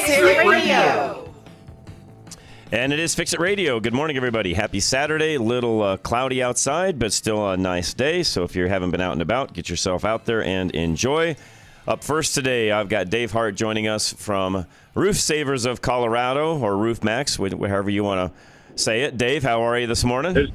Fix It Radio. And it is Fix It Radio. Good morning, everybody. Happy Saturday. A little uh, cloudy outside, but still a nice day. So if you haven't been out and about, get yourself out there and enjoy. Up first today, I've got Dave Hart joining us from Roof Savers of Colorado, or Roof Max, wh- however you want to say it. Dave, how are you this morning?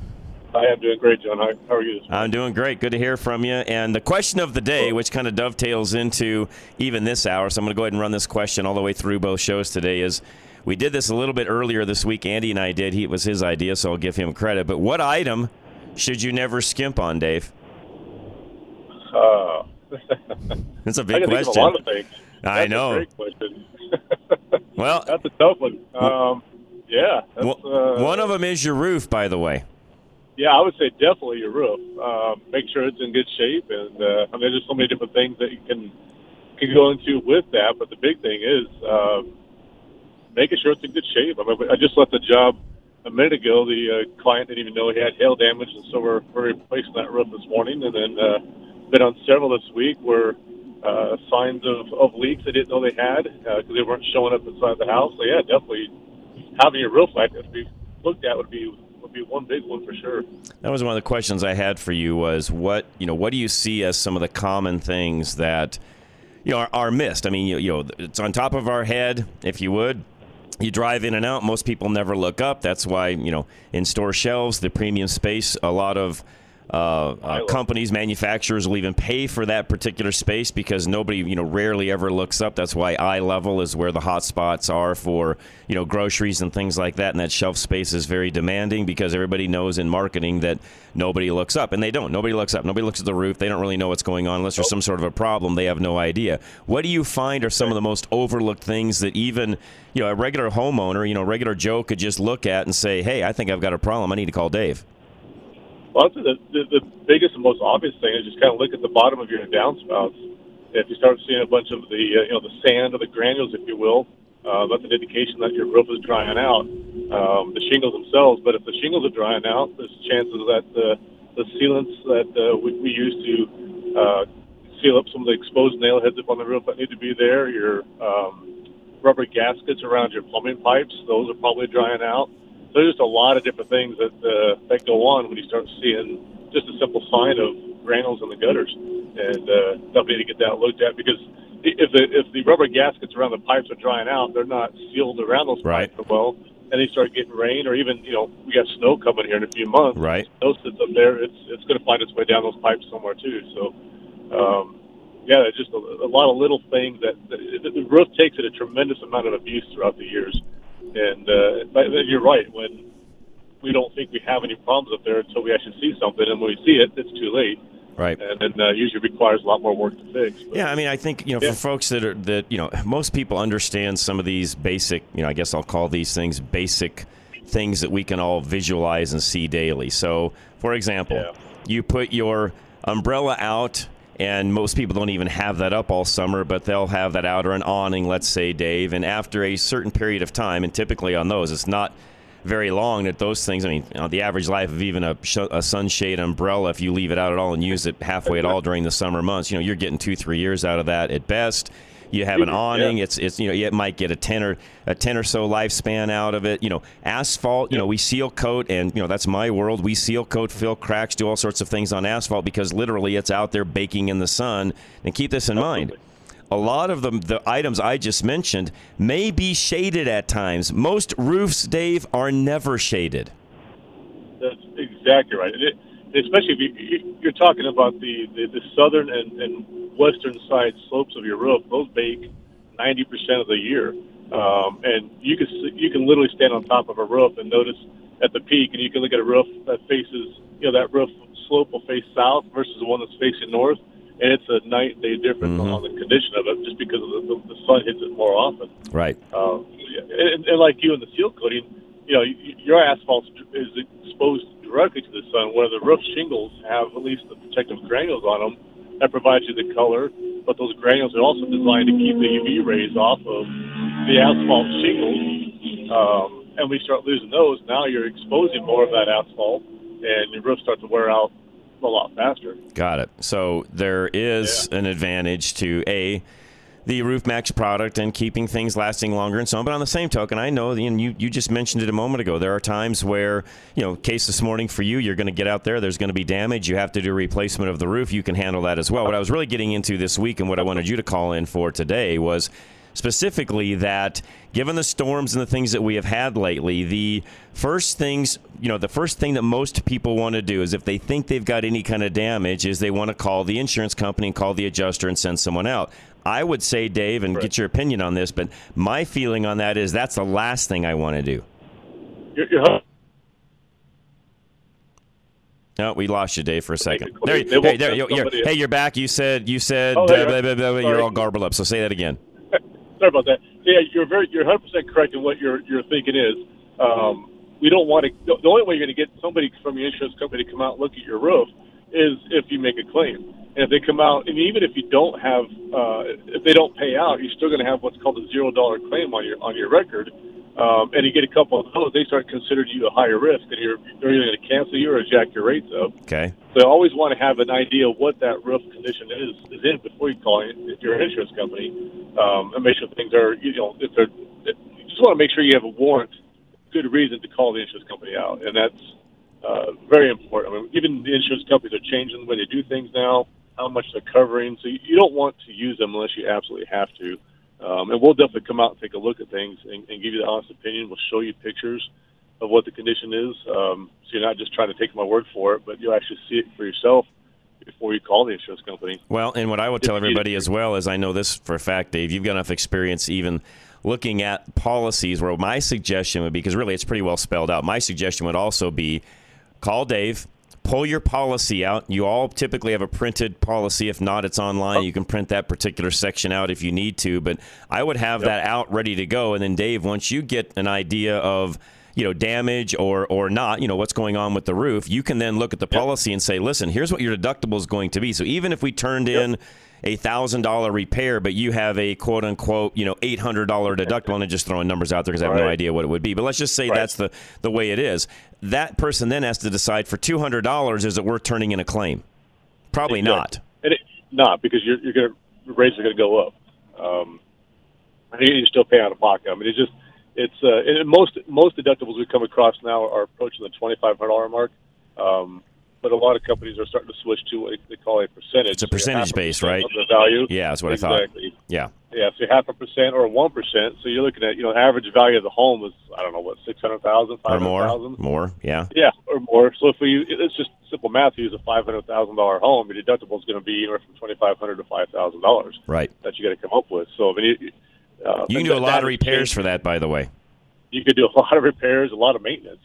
I am doing great, John. How, are you? I'm doing great. Good to hear from you. And the question of the day, which kind of dovetails into even this hour, so I'm going to go ahead and run this question all the way through both shows today, is we did this a little bit earlier this week. Andy and I did. He, it was his idea, so I'll give him credit. But what item should you never skimp on, Dave? Uh, That's a big of question. a lot of things. I That's know. A great question. Well, that's a tough one. Um, yeah. That's, One- uh, one of them is your roof, by the way. Yeah, I would say definitely your roof. Um, make sure it's in good shape, and uh, I mean, there's so many different things that you can can go into with that. But the big thing is um, making sure it's in good shape. I mean, I just left the job a minute ago. The uh, client didn't even know he had hail damage, and so we're, we're replacing that roof this morning. And then uh, been on several this week where uh, signs of, of leaks they didn't know they had because they weren't showing up inside the house. So yeah, definitely having your roof like to be looked at would be be one big one for sure. That was one of the questions I had for you was what you know what do you see as some of the common things that you know are, are missed? I mean, you, you know, it's on top of our head, if you would. You drive in and out. Most people never look up. That's why you know in store shelves, the premium space, a lot of uh, uh, companies, manufacturers will even pay for that particular space because nobody, you know, rarely ever looks up. That's why eye level is where the hot spots are for, you know, groceries and things like that. And that shelf space is very demanding because everybody knows in marketing that nobody looks up, and they don't. Nobody looks up. Nobody looks at the roof. They don't really know what's going on unless there's some sort of a problem. They have no idea. What do you find are some of the most overlooked things that even, you know, a regular homeowner, you know, regular Joe could just look at and say, "Hey, I think I've got a problem. I need to call Dave." Well, the, the, the biggest and most obvious thing is just kind of look at the bottom of your downspouts. If you start seeing a bunch of the uh, you know the sand or the granules, if you will, uh, that's an indication that your roof is drying out. Um, the shingles themselves, but if the shingles are drying out, there's chances that the the sealants that uh, we, we use to uh, seal up some of the exposed nail heads up on the roof that need to be there. Your um, rubber gaskets around your plumbing pipes, those are probably drying out. There's just a lot of different things that uh, that go on when you start seeing just a simple sign of granules in the gutters, and uh, definitely need to get that looked at because if the if the rubber gaskets around the pipes are drying out, they're not sealed around those Right. pipes well, and they start getting rain or even you know we got snow coming here in a few months. Right. Those sits up there, it's it's going to find its way down those pipes somewhere too. So. Um, yeah, it's just a, a lot of little things that the, the roof takes it a tremendous amount of abuse throughout the years. And uh, but you're right. When we don't think we have any problems up there until we actually see something, and when we see it, it's too late. Right. And then uh, usually requires a lot more work to fix. But, Yeah, I mean, I think you know, Yeah. for folks that are that you know, most people understand some of these basic, you know, I guess I'll call these things basic things that we can all visualize and see daily. So, for example, Yeah. you put your umbrella out. And most people don't even have that up all summer, but they'll have that out or an awning, let's say, Dave. And after a certain period of time, and typically on those, it's not very long that those things. I mean, you know, the average life of even a, sh- a sunshade umbrella, if you leave it out at all and use it halfway at all during the summer months, you know, you're getting two, three years out of that at best. You have an awning. It's it's you know it might get a ten or a ten or so lifespan out of it. You know, asphalt. You know, we seal coat, and you know that's my world. We seal coat, fill cracks, do all sorts of things on asphalt because literally it's out there baking in the sun. And keep this in mind a lot of the, the items I just mentioned may be shaded at times. Most roofs, Dave, are never shaded. That's exactly right. It, especially if you, you're talking about the, the, the southern and, and western side slopes of your roof, those bake 90% of the year. Um, and you can you can literally stand on top of a roof and notice at the peak, and you can look at a roof that faces you know that roof slope will face south versus the one that's facing north, and it's a night and day difference on the condition of it just because of the, the, the sun hits it more often. Right. Um, and, and like you in the seal coating, you know, your asphalt is exposed directly to the sun, where the roof shingles have at least the protective granules on them that provides you the color. But those granules are also designed to keep the UV rays off of the asphalt shingles. Um, and we start losing those. Now you're exposing more of that asphalt, and your roof starts to wear out a lot faster. Got it. So there is an advantage to a the Roof Max product and keeping things lasting longer and so on. But on the same token, I know and you you just mentioned it a moment ago. There are times where you know, case this morning for you, you're going to get out there. There's going to be damage. You have to do replacement of the roof. You can handle that as well. What I was really getting into this week and what I wanted you to call in for today was specifically that given the storms and the things that we have had lately, the first things, you know, the first thing that most people want to do is if they think they've got any kind of damage, is they want to call the insurance company and call the adjuster and send someone out. I would say, Dave, and get your opinion on this, but my feeling on that is that's the last thing I want to do. You're, you're No, we lost you, Dave, for a second. There, you- hey, there, you're, you're- hey, you're back. You said you said Oh, uh, blah, blah, blah, you're all garbled up. So say that again. Sorry about that. Yeah, you're very, you're 100 percent correct in what your your thinking is. Um, we don't want to. The the only way you're going to get somebody from your insurance company to come out and look at your roof is if you make a claim. And if they come out, and even if you don't have, uh, if they don't pay out, you're still going to have what's called a zero dollar claim on your on your record. Um, and you get a couple of those, they start considering you a higher risk, and you're they're either going to cancel you or jack your rates up. Okay. So I always want to have an idea of what that roof condition is is in before you call it if you're an insurance company, um, and make sure things are you know if they're you just want to make sure you have a warrant, good reason to call the insurance company out, and that's uh, very important. I mean, even the insurance companies are changing the way they do things now, how much they're covering. So you, you don't want to use them unless you absolutely have to. Um, and we'll definitely come out and take a look at things and, and give you the honest opinion. We'll show you pictures of what the condition is, um, so you're not just trying to take my word for it, but you'll actually see it for yourself before you call the insurance company. Well, and what I would tell everybody as well is I know this for a fact, Dave, you've got enough experience even looking at policies where my suggestion would be, because really it's pretty well spelled out, my suggestion would also be call Dave, pull your policy out. You all typically have a printed policy. If not, it's online. Oh. You can print that particular section out if you need to. But I would have that out ready to go. And then, Dave, once you get an idea of you know damage or or not you know what's going on with the roof you can then look at the policy and say listen here's what your deductible is going to be so even if we turned in a thousand dollar repair but you have a quote unquote you know eight hundred dollar deductible and just throwing numbers out there because i have no idea what it would be but let's just say Right. that's the the way it is that person then has to decide for two hundred dollars is it worth turning in a claim probably not And it, not because you're, you're going to rates are going to go up. Um, you you still pay out of pocket. I mean, it's just it's uh, and most most deductibles we come across now are approaching the twenty five hundred dollar mark. Um, but a lot of companies are starting to switch to what they call a percentage. It's a percentage a base, right? Of the value. yeah that's what i thought exactly. yeah Yeah, so half a percent or one percent. So you're looking at you know average value of the home is I don't know what six hundred thousand, or more more yeah Yeah, or more. So if we, it's just simple math. You use a five hundred thousand dollar home, your deductible is going to be anywhere from twenty five hundred to five thousand dollars right that you got to come up with. So I mean, you, uh, you can do a lot of repairs changed. for that by the way You could do a lot of repairs, a lot of maintenance.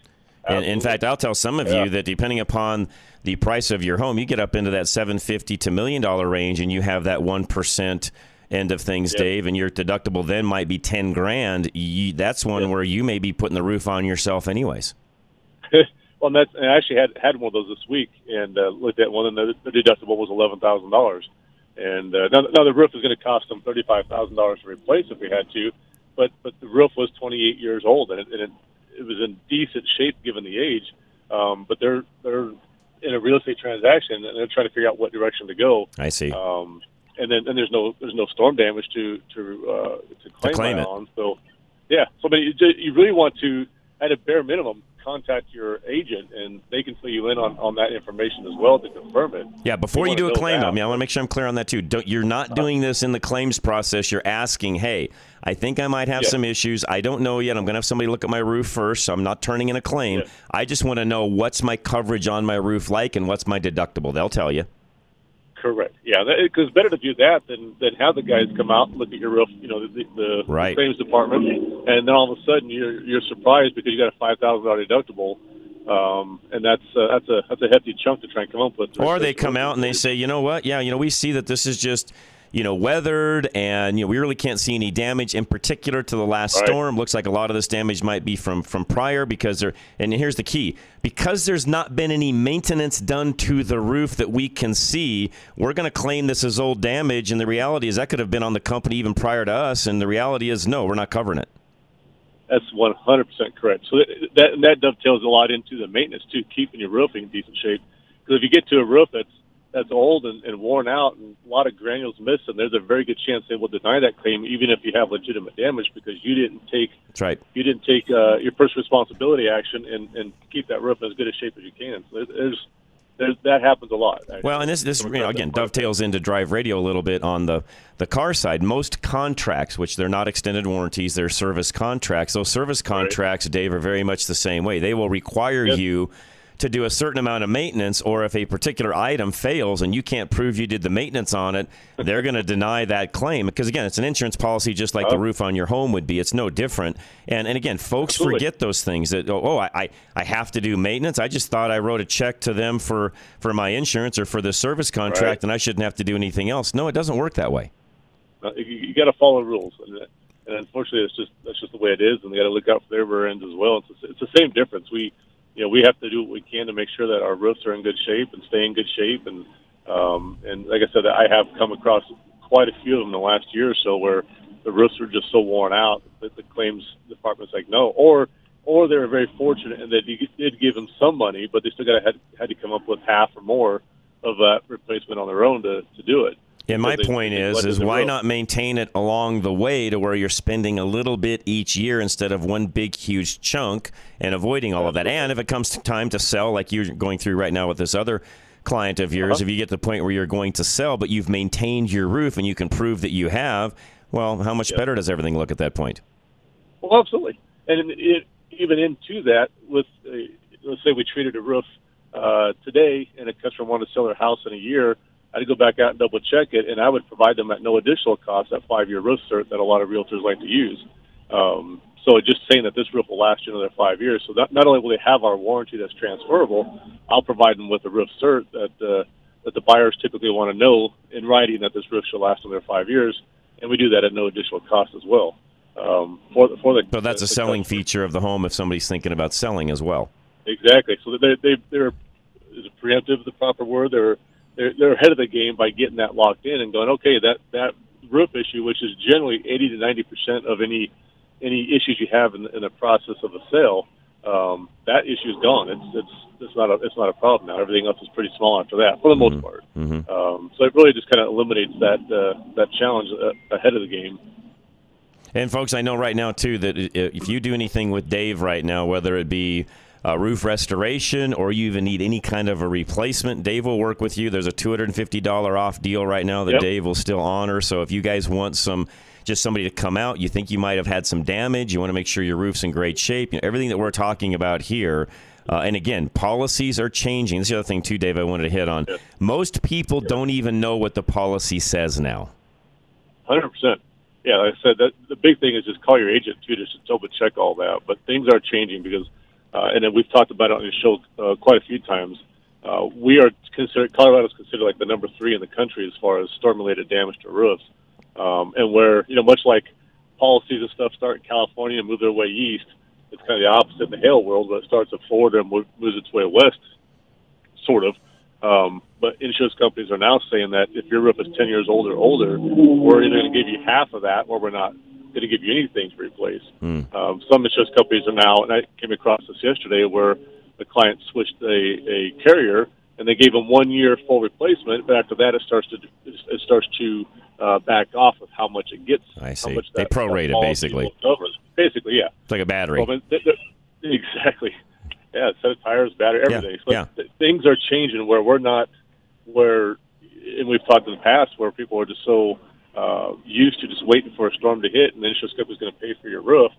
And in fact, I'll tell some of Yeah. you that depending upon the price of your home, you get up into that seven fifty to million dollar range, and you have that one percent end of things, Yep. Dave, and your deductible then might be ten grand. You, that's one where you may be putting the roof on yourself, anyways. well, and that's and I actually had had one of those this week and uh, looked at one, and the, the deductible was eleven thousand dollars. And uh, now, now the roof is going to cost them thirty five thousand dollars to replace if we had to, but but the roof was twenty eight years old and it, and it, it was in decent shape given the age. Um, but they're they're in a real estate transaction and they're trying to figure out what direction to go. I see. Um, and then and there's no there's no storm damage to to uh, to claim, claim that it. on. So yeah, so but you, ju- you really want to at a bare minimum contact your agent and they can fill you in on, on that information as well to confirm it. Yeah, before you wanna do a claim. I mean, I want to make sure I'm clear on that too. Don't, you're not doing this in the claims process. You're asking, hey, I think I might have Yeah. some issues. I don't know yet. I'm going to have somebody look at my roof first, so I'm not turning in a claim. Yeah. I just want to know what's my coverage on my roof like and what's my deductible. They'll tell you. Correct. Yeah, because better to do that than than have the guys come out and look at your roof. You know, the, the, Right. claims department, and then all of a sudden you're you're surprised because you got a five thousand dollar deductible. Um, and that's uh, that's a that's a hefty chunk to try and come up with. Or they come out and they say, you know what? Yeah, you know, we see that this is just, you know, weathered, and you know, we really can't see any damage in particular to the last Right. storm. Looks like a lot of this damage might be from from prior because there. And here's the key: because there's not been any maintenance done to the roof that we can see, we're going to claim this as old damage. And the reality is that could have been on the company even prior to us. And the reality is, no, we're not covering it. That's 100% correct. So that, that that dovetails a lot into the maintenance too, keeping your roof in decent shape. Because if you get to a roof that's that's old and, and worn out and a lot of granules missing, there's a very good chance they will deny that claim, even if you have legitimate damage, because you didn't take That's right. you didn't take uh, your first responsibility action and, and keep that roof in as good a shape as you can. So there's, there's that happens a lot. actually. Well, and this this you know, again dovetails into Drive Radio a little bit on the the car side. Most contracts, which they're not extended warranties, they're service contracts. Those service contracts, Dave, are very much the same way. They will require Yep. you to do a certain amount of maintenance, or if a particular item fails and you can't prove you did the maintenance on it, they're going to deny that claim. Because again, it's an insurance policy, just like the Oh. roof on your home would be. It's no different. And and again, folks Absolutely. forget those things. That oh, oh I, I I have to do maintenance. I just thought I wrote a check to them for for my insurance or for the service contract, Right. and I shouldn't have to do anything else. No, it doesn't work that way. Uh, you, you got to follow rules, and, and unfortunately, it's just that's just the way it is, and they got to look out for their ends as well. It's, it's the same difference. We, you know, we have to do what we can to make sure that our roofs are in good shape and stay in good shape, and um, and like I said, I have come across quite a few of them in the last year or so where the roofs are just so worn out that the claims department's like no, or or they were very fortunate and you did give them some money, but they still got to had, had to come up with half or more of that replacement on their own to, to do it. And my they- point they is, is why not maintain it along the way to where you're spending a little bit each year instead of one big huge chunk and avoiding all of that. And if it comes to time to sell, like you're going through right now with this other client of yours, Uh-huh. if you get to the point where you're going to sell, but you've maintained your roof and you can prove that you have, well, how much better does everything look at that point? Well, absolutely. And it, even into that, with uh, let's say we treated a roof uh, today, and a customer wanted to sell their house in a year, I'd go back out and double check it, and I would provide them at no additional cost that five year roof cert that a lot of realtors like to use. Um, so just saying that this roof will last you another five years. So that, not only will they have our warranty that's transferable, I'll provide them with a roof cert that uh, that the buyers typically want to know in writing that this roof should last another five years, and we do that at no additional cost as well. Um, for the, for the So that's the- a selling customer. feature of the home if somebody's thinking about selling as well. Exactly. So they they they're is preemptive the proper word? They're they're they're ahead of the game by getting that locked in and going, okay, that that roof issue, which is generally eighty to ninety percent of any any issues you have in the, in the process of a sale, um, that issue is gone. It's it's it's not a it's not a problem now. Everything else is pretty small after that, for the most part. Um, so it really just kind of eliminates that uh, that challenge uh, ahead of the game. And folks, I know right now too that if you do anything with Dave right now, whether it be uh, roof restoration or you even need any kind of a replacement, Dave will work with you. There's a $250 off deal right now that Yep. Dave will still honor. So if you guys want some, just somebody to come out, you think you might have had some damage, you want to make sure your roof's in great shape, you know, everything that we're talking about here. Uh, and again, policies are changing. This is the other thing too, Dave. I wanted to hit on. Most people don't even know what the policy says now. Hundred percent. Yeah, like I said, that the big thing is just call your agent too, just to double check all that. But things are changing because, uh, and we've talked about it on the show uh, quite a few times. Uh, we are considered Colorado is considered like the number three in the country as far as storm-related damage to roofs, um, and where you know much like policies and stuff start in California and move their way east, it's kind of the opposite in the hail world, but it starts in Florida and moves its way west, sort of. Um, but insurance companies are now saying that if your roof is 10 years old or older, we're either going to give you half of that or we're not to give you anything to replace. Um, some insurance companies are now, and I came across this yesterday, where the client switched a, a carrier and they gave them one year full replacement, but after that it starts to it starts to uh, back off of how much it gets. I how see. much They prorate it, basically. Basically, yeah. It's like a battery. Well, but th- th- exactly. Yeah, set of tires, battery, Yeah, everything. So yeah. th- things are changing where we're not where, and we've talked in the past where people are just so uh, used to just waiting for a storm to hit, and the insurance company's going to pay for your roof.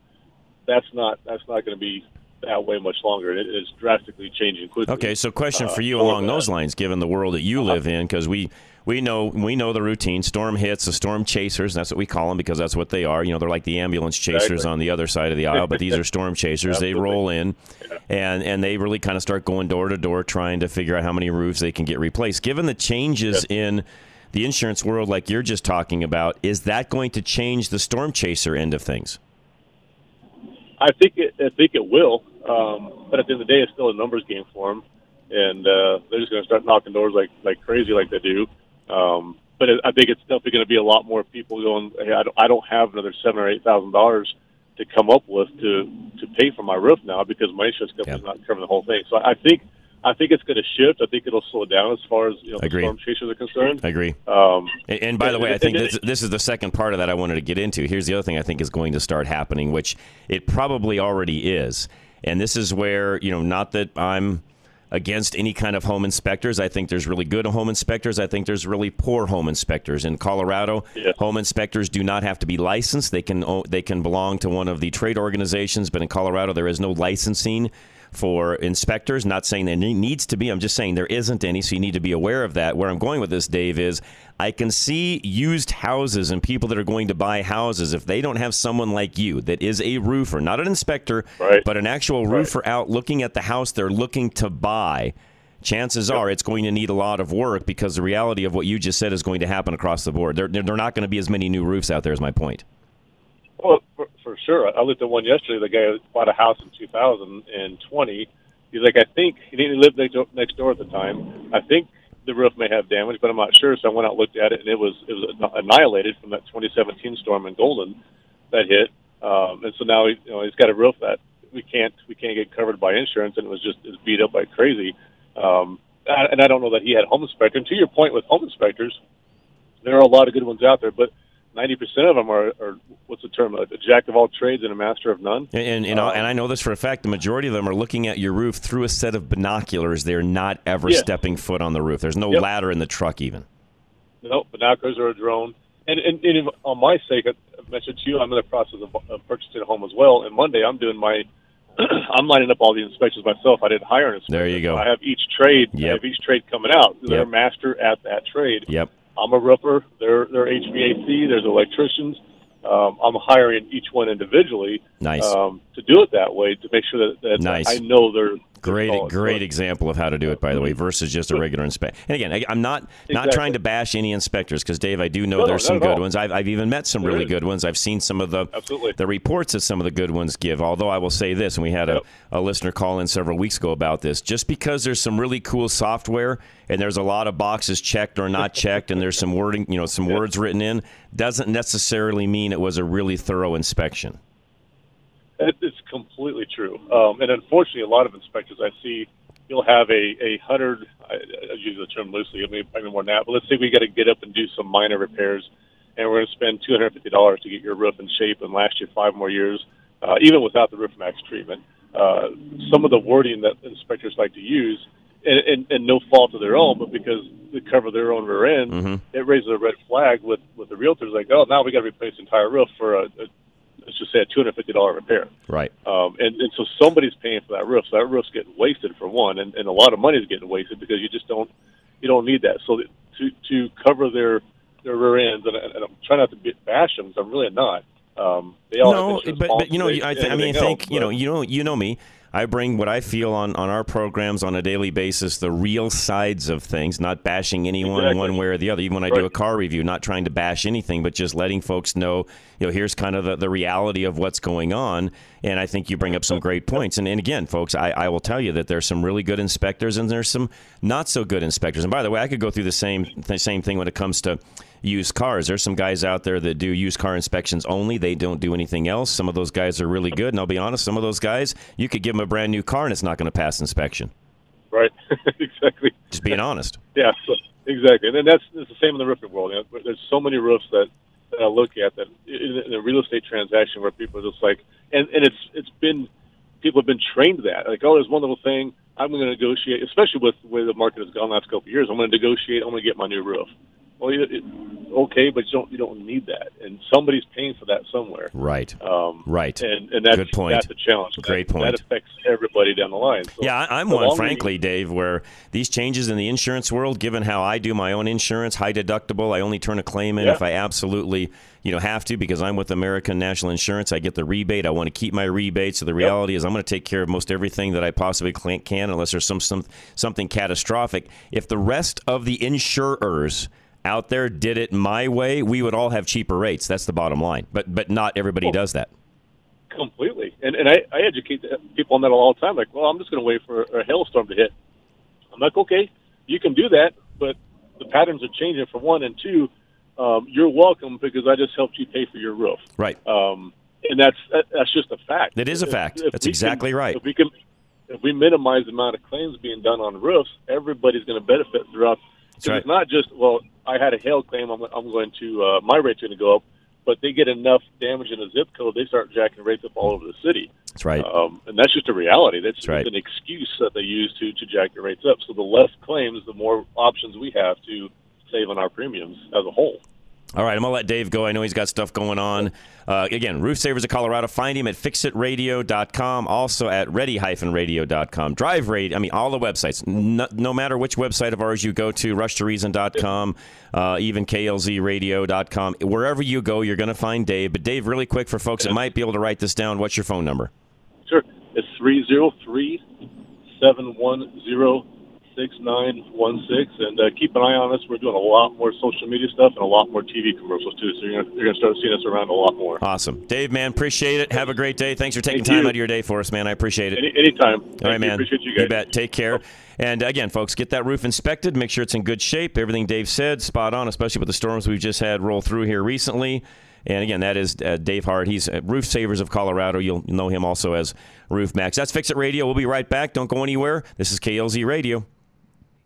That's not that's not going to be that way much longer. It is drastically changing quickly. Okay, so question for Uh, you for along those lines, given the world that you live in, because we we know we know the routine. Storm hits, the storm chasers. That's what we call them because that's what they are. You know, they're like the ambulance chasers Exactly. on the other side of the aisle, but these are storm chasers. they roll in, and and they really kind of start going door to door trying to figure out how many roofs they can get replaced. Given the changes in the insurance world, like you're just talking about, is that going to change the storm chaser end of things? I think it. I think it will. Um, but at the end of the day, it's still a numbers game for them, and uh, they're just going to start knocking doors like like crazy, like they do. Um, but it, I think it's definitely going to be a lot more people going. Hey, I don't, I don't have another seven or eight thousand dollars to come up with to to pay for my roof now because my insurance company's Yeah. not covering the whole thing. So I think I think it's going to shift. I think it'll slow down as far as you know the storm chasers are concerned. I agree. Um, And, and by the way, I think this, this is the second part of that I wanted to get into. Here's the other thing I think is going to start happening, which it probably already is. And this is where, you know, not that I'm against any kind of home inspectors. I think there's really good home inspectors. I think there's really poor home inspectors. In Colorado, Yeah. home inspectors do not have to be licensed. They can they can belong to one of the trade organizations, but in Colorado there is no licensing for inspectors. Not saying there needs to be. I'm just saying there isn't any, so you need to be aware of that. Where I'm going with this, Dave, is I can see used houses and people that are going to buy houses if they don't have someone like you that is a roofer, not an inspector, Right. but an actual roofer out looking at the house they're looking to buy. Chances are it's going to need a lot of work because the reality of what you just said is going to happen across the board. There, there there are not going to be as many new roofs out there. Is my point. Well, for, for sure. I looked at one yesterday. The guy bought a house in 2020. He's like, I think he didn't live next door, at the time. I think the roof may have damage, but I'm not sure. So I went out looked at it, and it was it was annihilated from that 2017 storm in Golden that hit. Um, and so now he, you know, he's got a roof that we can't we can't get covered by insurance, and it was just is beat up like crazy. Um, and and I don't know that he had home inspector. And to your point with home inspectors, there are a lot of good ones out there, but ninety percent of them are, are what's the term? A, a jack of all trades and a master of none. And and, I- uh, and I know this for a fact. The majority of them are looking at your roof through a set of binoculars. They're not ever Yeah. stepping foot on the roof. There's no Yep. ladder in the truck even. No, binoculars or a drone. And, and, and on my sake, I mentioned to you, I'm in the process of, of purchasing a home as well. And Monday, I'm doing my, I'm lining up all the inspections myself. I didn't hire an inspector. There you go. I have each trade. I have each trade coming out. They're Yep. master at that trade. Yep. I'm a roofer. They're they're HVAC. There's electricians. Um, I'm hiring each one individually. Nice. Um, to do it that way to make sure that, that Nice. I know they're they're Great, great example of how to do it, by the way, versus just a regular inspect. And again, I, I'm not not Exactly. trying to bash any inspectors because Dave, I do know No, there's not some good all. ones. I've, I've even met some There really is. good ones. I've seen some of the Absolutely. the reports that some of the good ones give. Although I will say this, and we had Yep. a, a listener call in several weeks ago about this. Just because there's some really cool software and there's a lot of boxes checked or not checked, and there's some wording, you know, some words written in, doesn't necessarily mean it was a really thorough inspection. It, it's completely true. Um, and unfortunately, a lot of inspectors I see, you'll have a, a hundred, I, I use the term loosely, I mean, I mean more than that, but let's say we got to get up and do some minor repairs, and we're going to spend $250 to get your roof in shape and last you five more years, uh, even without the Roof Max treatment. Uh, some of the wording that inspectors like to use, and, and, and no fault of their own, but because they cover their own rear end, Mhm. it raises a red flag with, with the realtors like, oh, now we got to replace the entire roof for a, a let's just say a $250 repair. Right. Um, and, and so somebody's paying for that roof. So that roof's getting wasted for one, and, and a lot of money is getting wasted because you just don't you don't need that. So to to cover their their rear ends, and, and I'm trying not to bash them, 'cause I'm really not. Um, they all no, but, but you know, I, th- I mean, I think else, you know, you know, you know me. I bring what I feel on, on our programs on a daily basis, the real sides of things, not bashing anyone Exactly. one way or the other. Even when I do a car review, not trying to bash anything, but just letting folks know, you know, here's kind of the, the reality of what's going on. And I think you bring up some great points. And, and again, folks, I, I will tell you that there's some really good inspectors and there's some not so good inspectors. And by the way, I could go through the same the same thing when it comes to used cars. There's some guys out there that do used car inspections only. They don't do anything else. Some of those guys are really good. And I'll be honest, some of those guys, you could give them a brand new car and it's not going to pass inspection. right, exactly. Just being honest. Yeah, so, exactly. And then that's it's the same in the roofing world. You know, there's so many roofs that, that I look at that in, in a real estate transaction where people are just like, and, and it's it's been people have been trained that. Like, oh, there's one little thing I'm going to negotiate, especially with the way the market has gone the last couple of years. I'm going to negotiate. I'm going to get my new roof. Well, you, it, okay, but you don't you don't need that, and somebody's paying for that somewhere. Right. Um, Right. And, and that's, Good point. that's a challenge. Great that, point. That affects everybody down the line. So Yeah, I- I'm one, frankly, Dave, where these changes in the insurance world, given how I do my own insurance, high deductible, I only turn a claim in Yeah. if I absolutely, you know, have to because I'm with American National Insurance. I get the rebate. I want to keep my rebate. So the reality is, I'm going to take care of most everything that I possibly can, unless there's some, some something catastrophic. If the rest of the insurers out there did it my way, we would all have cheaper rates. That's the bottom line. But but not everybody Well, does that. Completely. And and I, I educate people on that all the time. Like, well, I'm just going to wait for a hailstorm to hit. I'm like, okay, you can do that, but the patterns are changing for one, and two, um, you're welcome because I just helped you pay for your roof. Right. Um, and that's that's just a fact. That is a fact. if That's exactly can, right. If we can, if we minimize the amount of claims being done on roofs, everybody's going to benefit throughout. Right. It's not just well, I had a hail claim. I'm, I'm going to uh, my rate's going to go up, but they get enough damage in a zip code, they start jacking rates up all over the city. That's right. Um, and that's just a reality. That's, That's right. an excuse that they use to to jack the rates up. So the less claims, the more options we have to save on our premiums as a whole. All right, I'm gonna let Dave go. I know he's got stuff going on. Uh, again, Roof Savers of Colorado. Find him at fixitradio.com, also at ready-radio.com. Drive rate, I mean, all the websites. No, no matter which website of ours you go to, rushtoreason.com, uh, even klzradio.com. Wherever you go, you're going to find Dave. But Dave, really quick for folks that might be able to write this down. What's your phone number? Sure. It's three zero three seven one zero six nine one six, and uh, keep an eye on us. We're doing a lot more social media stuff and a lot more TV commercials too. So you're gonna, you're gonna start seeing us around a lot more. Awesome, Dave. Man, appreciate it. Have a great day. Thanks for taking Thank time you. out of your day for us, man. I appreciate it. Any, anytime. All Thank right, you. man. Appreciate you guys. You bet. Take care. And again, folks, get that roof inspected. Make sure it's in good shape. Everything Dave said, spot on, especially with the storms we've just had roll through here recently. And again, that is uh, Dave Hart. He's uh, Roof Savers of Colorado. You'll know him also as Roof Max. That's Fix It Radio. We'll be right back. Don't go anywhere. This is KLZ Radio.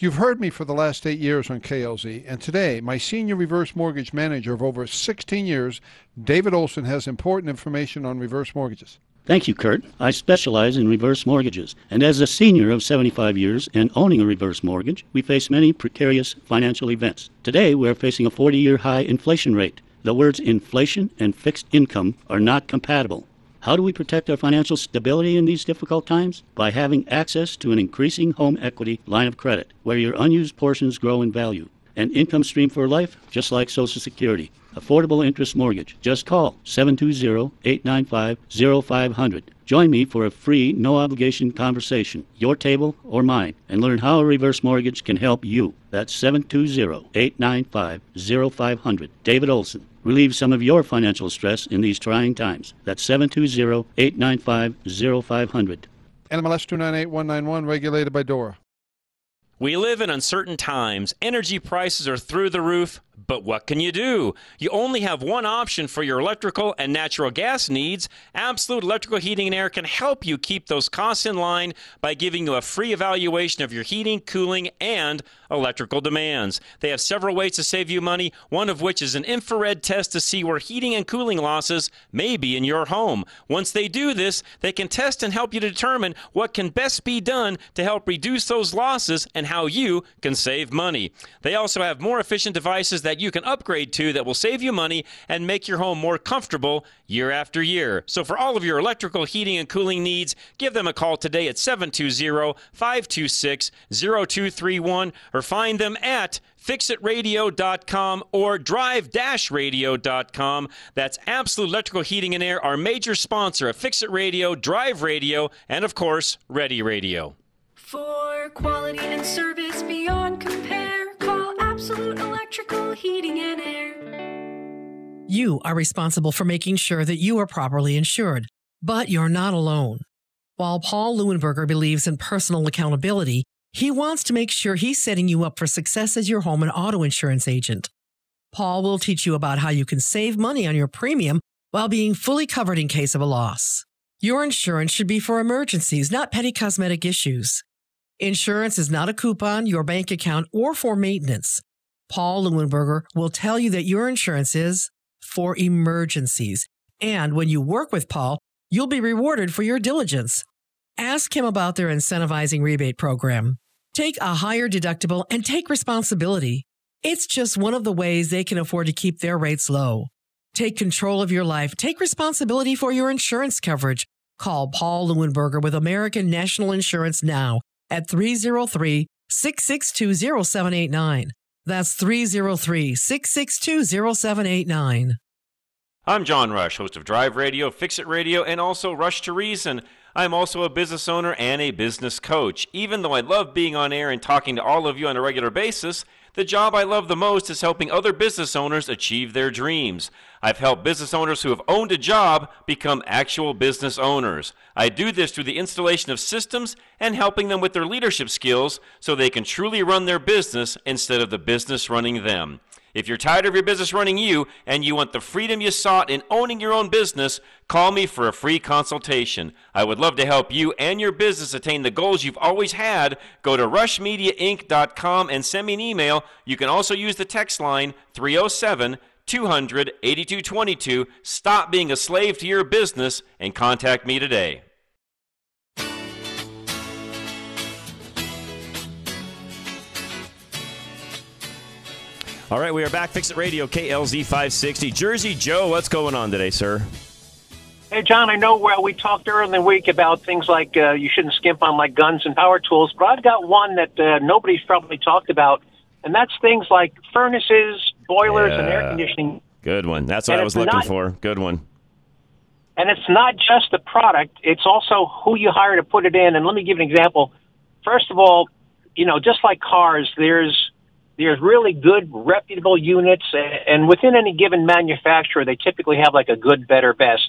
You've heard me for the last eight years on KLZ, and today, my senior reverse mortgage manager of over 16 years, David Olson, has important information on reverse mortgages. Thank you, Kurt. I specialize in reverse mortgages, and as a senior of 75 years and owning a reverse mortgage, we face many precarious financial events. Today, we're facing a 40 year high inflation rate. The words inflation and fixed income are not compatible. How do we protect our financial stability in these difficult times? By having access to an increasing home equity line of credit, where your unused portions grow in value. An income stream for life, just like Social Security. Affordable interest mortgage. Just call 720-895-0500. Join me for a free, no obligation conversation, your table or mine, and learn how a reverse mortgage can help you. That's 720-895-0500. David Olson. Relieve some of your financial stress in these trying times. That's 720-895-0500. NMLS 298191, regulated by DORA. We live in uncertain times. Energy prices are through the roof, but what can you do? You only have one option for your electrical and natural gas needs. Absolute Electrical Heating and Air can help you keep those costs in line by giving you a free evaluation of your heating, cooling, and electrical demands. They have several ways to save you money, one of which is an infrared test to see where heating and cooling losses may be in your home. Once they do this, they can test and help you determine what can best be done to help reduce those losses and how you can save money. They also have more efficient devices that you can upgrade to that will save you money and make your home more comfortable year after year. So for all of your electrical heating and cooling needs, give them a call today at 720-526-0231 or find them at fixitradio.com or drive-radio.com. That's Absolute Electrical Heating and Air, our major sponsor of Fix It Radio, Drive Radio, and of course, Ready Radio. For quality and service beyond compare, call Absolute Electrical Heating and Air. You are responsible for making sure that you are properly insured, but you're not alone. While Paul Leuenberger believes in personal accountability, he wants to make sure he's setting you up for success as your home and auto insurance agent. Paul will teach you about how you can save money on your premium while being fully covered in case of a loss. Your insurance should be for emergencies, not petty cosmetic issues. Insurance is not a coupon, your bank account, or for maintenance. Paul Leuenberger will tell you that your insurance is for emergencies. And when you work with Paul, you'll be rewarded for your diligence. Ask him about their incentivizing rebate program. Take a higher deductible and take responsibility. It's just one of the ways they can afford to keep their rates low. Take control of your life. Take responsibility for your insurance coverage. Call Paul Leuenberger with American National Insurance now at 303 662 0789. That's 303 662 0789. I'm John Rush, host of Drive Radio, Fix It Radio, and also Rush to Reason. I'm also a business owner and a business coach. Even though I love being on air and talking to all of you on a regular basis, the job I love the most is helping other business owners achieve their dreams. I've helped business owners who have owned a job become actual business owners. I do this through the installation of systems and helping them with their leadership skills so they can truly run their business instead of the business running them. If you're tired of your business running you and you want the freedom you sought in owning your own business, call me for a free consultation. I would love to help you and your business attain the goals you've always had. Go to rushmediainc.com and send me an email. You can also use the text line 307 200 8222. Stop being a slave to your business and contact me today. All right, we are back. Fix It Radio, KLZ 560. Jersey Joe, what's going on today, sir? Hey, John, I know well, we talked earlier in the week about things like uh, you shouldn't skimp on like guns and power tools, but I've got one that uh, nobody's probably talked about, and that's things like furnaces, boilers, and air conditioning. Good one. That's what And I was looking not- for. Good one. And it's not just the product; it's also who you hire to put it in. And let me give an example. First of all, you know, just like cars, there's there's really good, reputable units, and within any given manufacturer, they typically have like a good, better, best.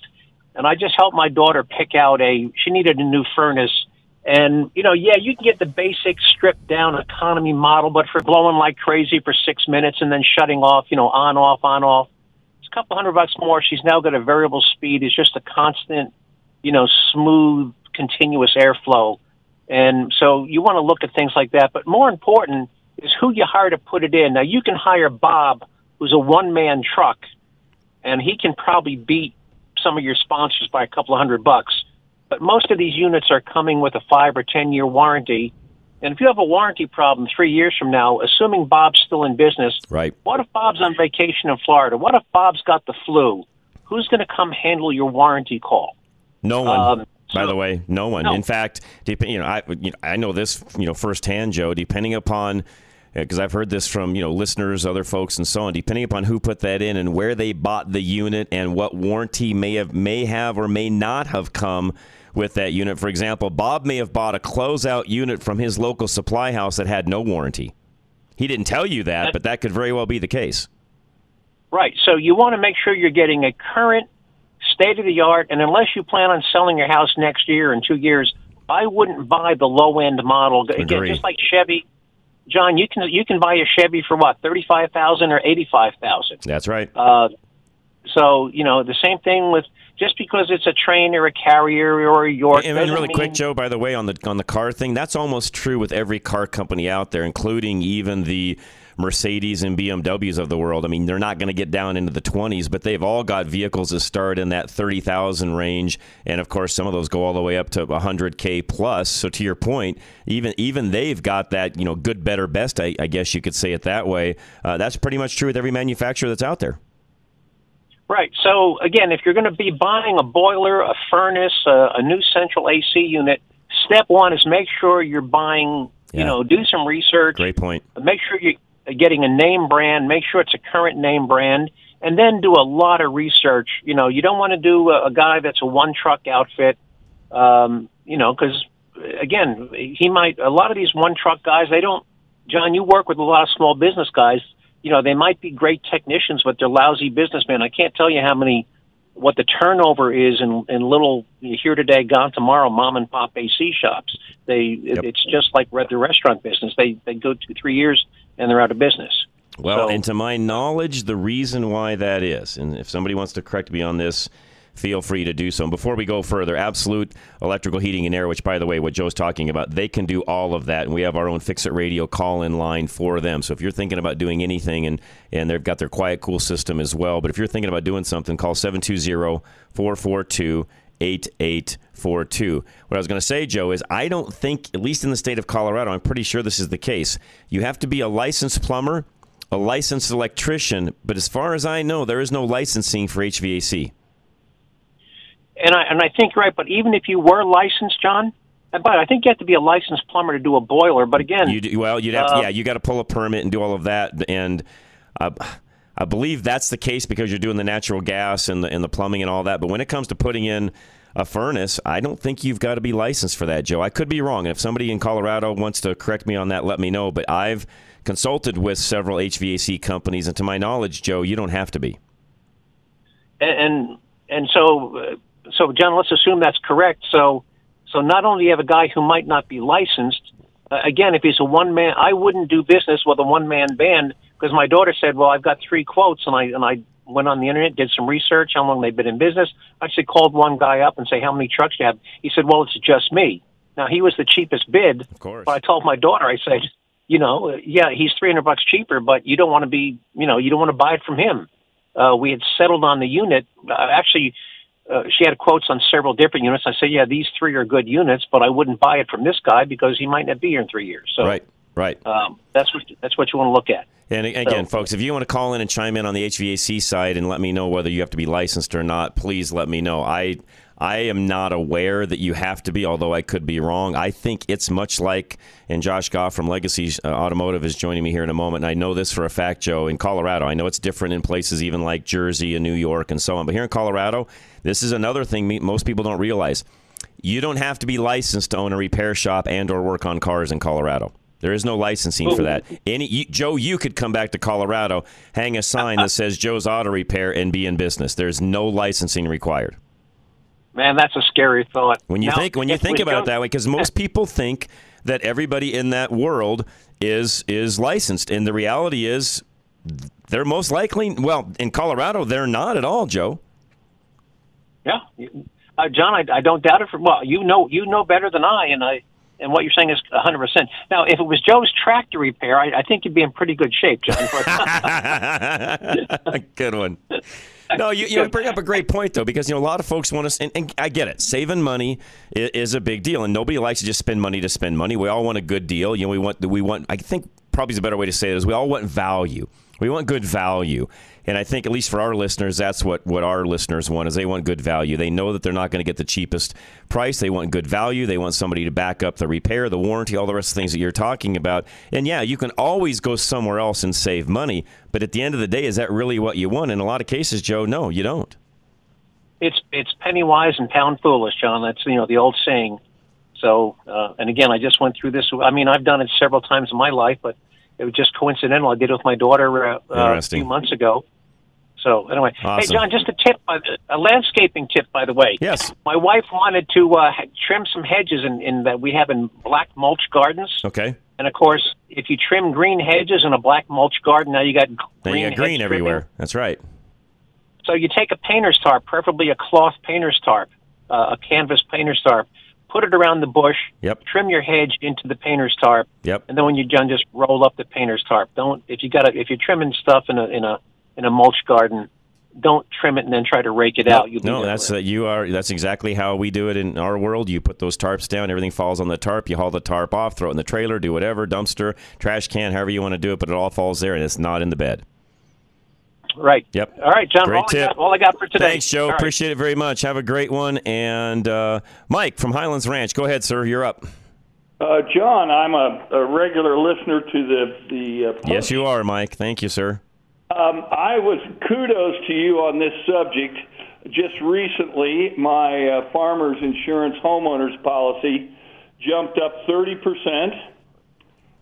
And I just helped my daughter pick out a. She needed a new furnace, and you know, yeah, you can get the basic stripped down economy model, but for blowing like crazy for six minutes and then shutting off, you know, on off on off it's a couple hundred bucks more. She's now got a variable speed. It's just a constant, you know, smooth, continuous airflow. And so you want to look at things like that. But more important is who you hire to put it in. Now you can hire Bob, who's a one man truck, and he can probably beat some of your sponsors by a couple of hundred bucks. But most of these units are coming with a five or ten year warranty. And if you have a warranty problem three years from now, assuming Bob's still in business, Right. what if Bob's on vacation in Florida? What if Bob's got the flu? Who's going to come handle your warranty call? No one. Um, by the way, no one. No. In fact, dep- you know, I you know, I know this you know firsthand, Joe. Depending upon because I've heard this from you know listeners, other folks, and so on. Depending upon who put that in and where they bought the unit and what warranty may have may have or may not have come with that unit. For example, Bob may have bought a closeout unit from his local supply house that had no warranty. He didn't tell you that, but that could very well be the case. Right. So you want to make sure you're getting a current, state of the art, and unless you plan on selling your house next year in two years, I wouldn't buy the low end model. Again, just like Chevy, John, you can you can buy a Chevy for what thirty five thousand or eighty five thousand. That's right. Uh, so you know the same thing with just because it's a Trane or a carrier or a York. And, and really quick, Joe. By the way, on the on the car thing, that's almost true with every car company out there, including even the Mercedes and BMWs of the world. I mean, they're not going to get down into the 20s, but they've all got vehicles that start in that 30,000 range, and of course, some of those go all the way up to 100k plus. So, to your point, even even they've got that you know good, better, best. I, I guess you could say it that way. Uh, that's pretty much true with every manufacturer that's out there. Right. So again, if you're going to be buying a boiler, a furnace, a, a new central AC unit, step one is make sure you're buying. Yeah. You know, do some research. Great point. Make sure you're getting a name brand. Make sure it's a current name brand, and then do a lot of research. You know, you don't want to do a, a guy that's a one truck outfit. Um, you know, because again, he might. A lot of these one truck guys, they don't. John, you work with a lot of small business guys. You know, they might be great technicians, but they're lousy businessmen. I can't tell you how many, what the turnover is in, in little here today, gone tomorrow, mom and pop AC shops. They, it, it's just like the restaurant business. They they go two three years and they're out of business. Well, So- and to my knowledge, the reason why that is, and if somebody wants to correct me on this, feel free to do so. And before we go further, Absolute Electrical Heating and Air, which, by the way, what Joe's talking about, they can do all of that. And we have our own Fix It Radio call in line for them. So if you're thinking about doing anything, and, and they've got their Quiet Cool system as well, but if you're thinking about doing something, call 720 442 8842. What I was going to say, Joe, is I don't think, at least in the state of Colorado, I'm pretty sure this is the case. You have to be a licensed plumber, a licensed electrician, but as far as I know, there is no licensing for HVAC. And I and I think you're right. But even if you were licensed, John, but I think you have to be a licensed plumber to do a boiler. But again, You do, well, you'd have Uh, to, yeah, you got to pull a permit and do all of that, and uh, I believe that's the case because you're doing the natural gas and the and the plumbing and all that. But when it comes to putting in a furnace, I don't think you've got to be licensed for that, Joe. I could be wrong. If somebody in Colorado wants to correct me on that, let me know. But I've consulted with several HVAC companies, and to my knowledge, Joe, you don't have to be. and and so uh, so John, let's assume that's correct. So so not only you have a guy who might not be licensed. Uh, again, if he's a one man, I wouldn't do business with a one man band because my daughter said, "Well, I've got three quotes," and I and I went on the internet, did some research, how long they've been in business. I actually called one guy up and say, "How many trucks do you have?" He said, "Well, it's just me." Now he was the cheapest bid, of course. But I told my daughter, I said, "You know, yeah, he's three hundred bucks cheaper, but you don't want to be, you know, you don't want to buy it from him." Uh, we had settled on the unit. Uh, actually, uh, she had quotes on several different units. I said, "Yeah, these three are good units, but I wouldn't buy it from this guy because he might not be here in three years." So right, right. um, that's what that's what you want to look at. And again, So- folks, if you want to call in and chime in on the HVAC side and let me know whether you have to be licensed or not, please let me know. I I am not aware that you have to be, although I could be wrong. I think it's much like, and Josh Goff from Legacy uh, Automotive is joining me here in a moment. And I know this for a fact, Joe, in Colorado. I know it's different in places even like Jersey and New York and so on. But here in Colorado, this is another thing most people don't realize. You don't have to be licensed to own a repair shop and or work on cars in Colorado. There is no licensing for that. Any you, Joe, you could come back to Colorado, hang a sign that says Joe's Auto Repair, and be in business. There's no licensing required. Man, that's a scary thought. When you Now, think when you think about it that way, because most people think that everybody in that world is is licensed, and the reality is they're most likely. Well, in Colorado, they're not at all, Joe. Yeah, uh, John, I, I don't doubt it. For well, you know, you know better than I, and I, and what you're saying is 100. percent Now, if it was Joe's tractor repair, I, I think you'd be in pretty good shape, John. Good one. No, you, you bring up a great point though, because you know a lot of folks want to, and, and I get it. Saving money is, is a big deal, and nobody likes to just spend money to spend money. We all want a good deal. You know, we want we want. I think probably is a better way to say it is we all want value. We want good value, and I think at least for our listeners, that's what what our listeners want is they want good value. They know that they're not going to get the cheapest price. They want good value. They want somebody to back up the repair, the warranty, all the rest of the things that you're talking about. And yeah, you can always go somewhere else and save money, but at the end of the day, is that really what you want? In a lot of cases, Joe, no, you don't. it's it's penny wise and pound foolish, John. That's you know the old saying. So, uh, and again, I just went through this. I mean, I've done it several times in my life, but it was just coincidental. I did it with my daughter uh, uh, a few months ago. So, anyway, Awesome. hey, John, just a tip, a landscaping tip, by the way. Yes. My wife wanted to uh, trim some hedges in, in that we have in black mulch gardens. Okay. And of course, if you trim green hedges in a black mulch garden, now you got green, Then you got green everywhere. trimming. That's right. So you take a painter's tarp, preferably a cloth painter's tarp, uh, a canvas painter's tarp, put it around the bush, Yep. trim your hedge into the painter's tarp, Yep. and then when you're done, just roll up the painter's tarp. Don't if you got if you're trimming stuff in a in a in a mulch garden, don't trim it and then try to rake it out. You'll No, that's with uh, you are. That's exactly how we do it in our world. You put those tarps down, everything falls on the tarp. You haul the tarp off, throw it in the trailer, do whatever, dumpster, trash can, however you want to do it, but it all falls there and it's not in the bed. right. Yep. All right, John. Great all, I tip. got, all I got for today. Thanks, Joe. All right. Appreciate it very much. Have a great one. And uh, Mike from Highlands Ranch, go ahead, sir. You're up. Uh, John, I'm a, a regular listener to the the. Uh, Yes, you are, Mike. Thank you, sir. Um, I was kudos to you on this subject. Just recently, my uh, farmers insurance homeowners policy jumped up 30%,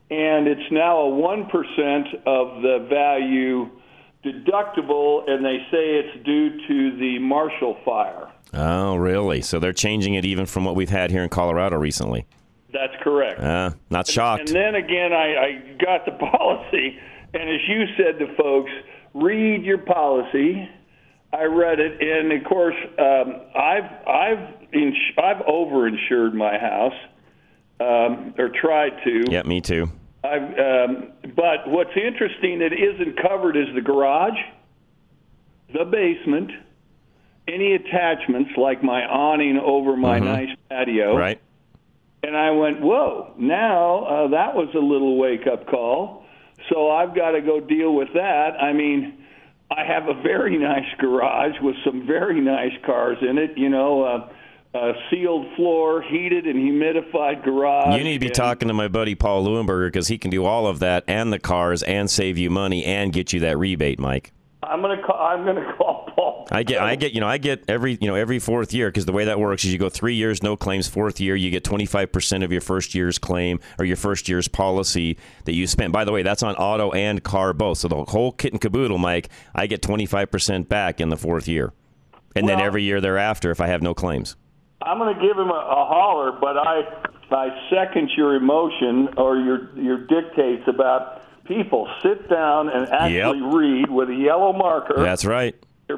and it's now a 1% of the value deductible, and they say it's due to the Marshall fire. Oh, really? So they're changing it even from what we've had here in Colorado recently. That's correct. Uh, not shocked. And then again, I, I got the policy, And as you said to folks, read your policy. I read it, and of course, um, I've I've ins- I've overinsured my house, um, or tried to. Yeah, me too. I've, um, but what's interesting that isn't covered is the garage, the basement, any attachments like my awning over my Mhm. nice patio. Right. And I went, whoa, now uh, that was a little wake up call. So I've got to go deal with that. I mean, I have a very nice garage with some very nice cars in it, you know, uh, uh, sealed floor, heated and humidified garage. You need to be and- talking to my buddy Paul Leuenberger because he can do all of that and the cars and save you money and get you that rebate, Mike. I'm gonna call. I'm gonna call. I get, I get, you know, I get every, you know, every fourth year because the way that works is you go three years, no claims. Fourth year, you get 25% of your first year's claim or your first year's policy that you spent. By the way, that's on auto and car both. So the whole kit and caboodle, Mike, I get 25% back in the fourth year, and then every year thereafter if I have no claims. I'm going to give him a, a holler, but I I second your emotion or your your dictates about people sit down and actually read with a yellow marker That's right.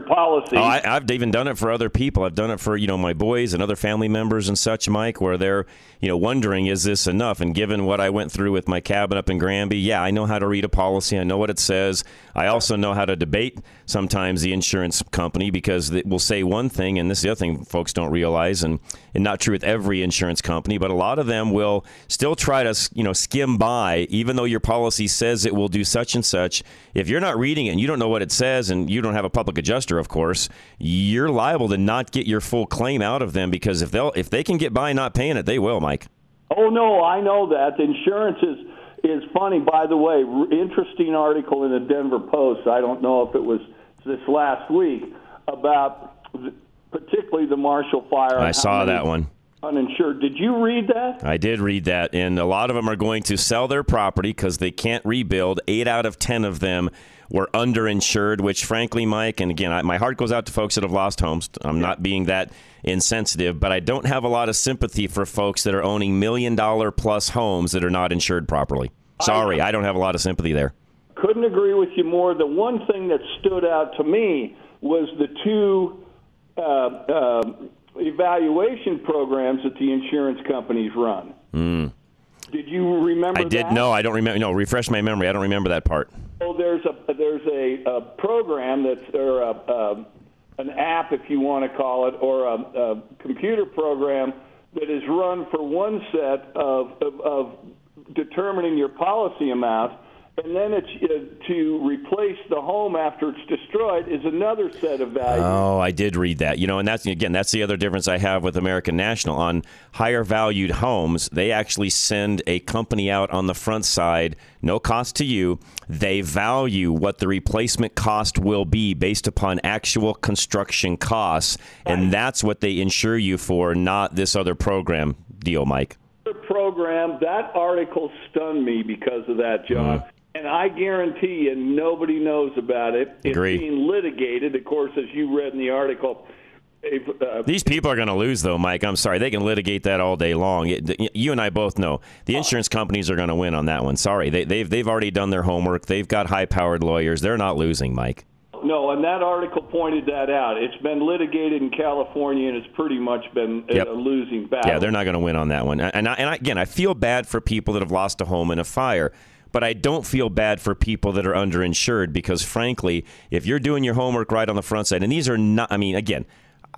Policy. Oh, I, I've even done it for other people. I've done it for you know my boys and other family members and such, Mike, where they're you know wondering is this enough? And given what I went through with my cabin up in Granby, yeah, I know how to read a policy. I know what it says. I also know how to debate sometimes the insurance company because it will say one thing, and this is the other thing folks don't realize, and and not true with every insurance company, but a lot of them will still try to you know skim by, even though your policy says it will do such and such. If you're not reading it and you don't know what it says, and you don't have a public adjuster, of course, you're liable to not get your full claim out of them because if they'll if they can get by not paying it, they will, Mike. Oh no, I know that. Insurance is is funny. By the way, interesting article in the Denver Post. I don't know if it was this last week about the, particularly the Marshall Fire. I saw many that one. Uninsured. Did you read that? I did read that, and a lot of them are going to sell their property because they can't rebuild. Eight out of ten of them were underinsured, which, frankly, Mike, and again, I, my heart goes out to folks that have lost homes. I'm not being that insensitive, but I don't have a lot of sympathy for folks that are owning million dollar plus homes that are not insured properly. Sorry, I don't have a lot of sympathy there. Couldn't agree with you more. The one thing that stood out to me was the two uh, uh, evaluation programs that the insurance companies run. Mm. Did you remember I did. that? No, I don't remember. No, refresh my memory. I don't remember that part. Oh, there's a there's a, a program that's or a, um an app, if you want to call it, or a, a computer program that is run for one set of, of, of determining your policy amount, and then it's uh, to replace the home after it's destroyed is another set of values. Oh, I did read that. You know, and that's again, that's the other difference I have with American National on higher valued homes. They actually send a company out on the front side, no cost to you. They value what the replacement cost will be based upon actual construction costs, and that's what they insure you for, not this other program deal, Mike. program. That article stunned me because of that, John. And I guarantee you, nobody knows about it. It's being litigated, of course, as you read in the article. If, uh, These people are going to lose, though, Mike. I'm sorry. They can litigate that all day long. You and I both know the insurance companies are going to win on that one. Sorry, they, they've they've already done their homework. They've got high-powered lawyers. They're not losing, Mike. no, and that article pointed that out. It's been litigated in California, and it's pretty much been a- Yep. a losing battle. Yeah, they're not going to win on that one. And I, and I, again, I feel bad for people that have lost a home in a fire, but I don't feel bad for people that are underinsured because, frankly, if you're doing your homework right on the front side, and these are not, I mean, again,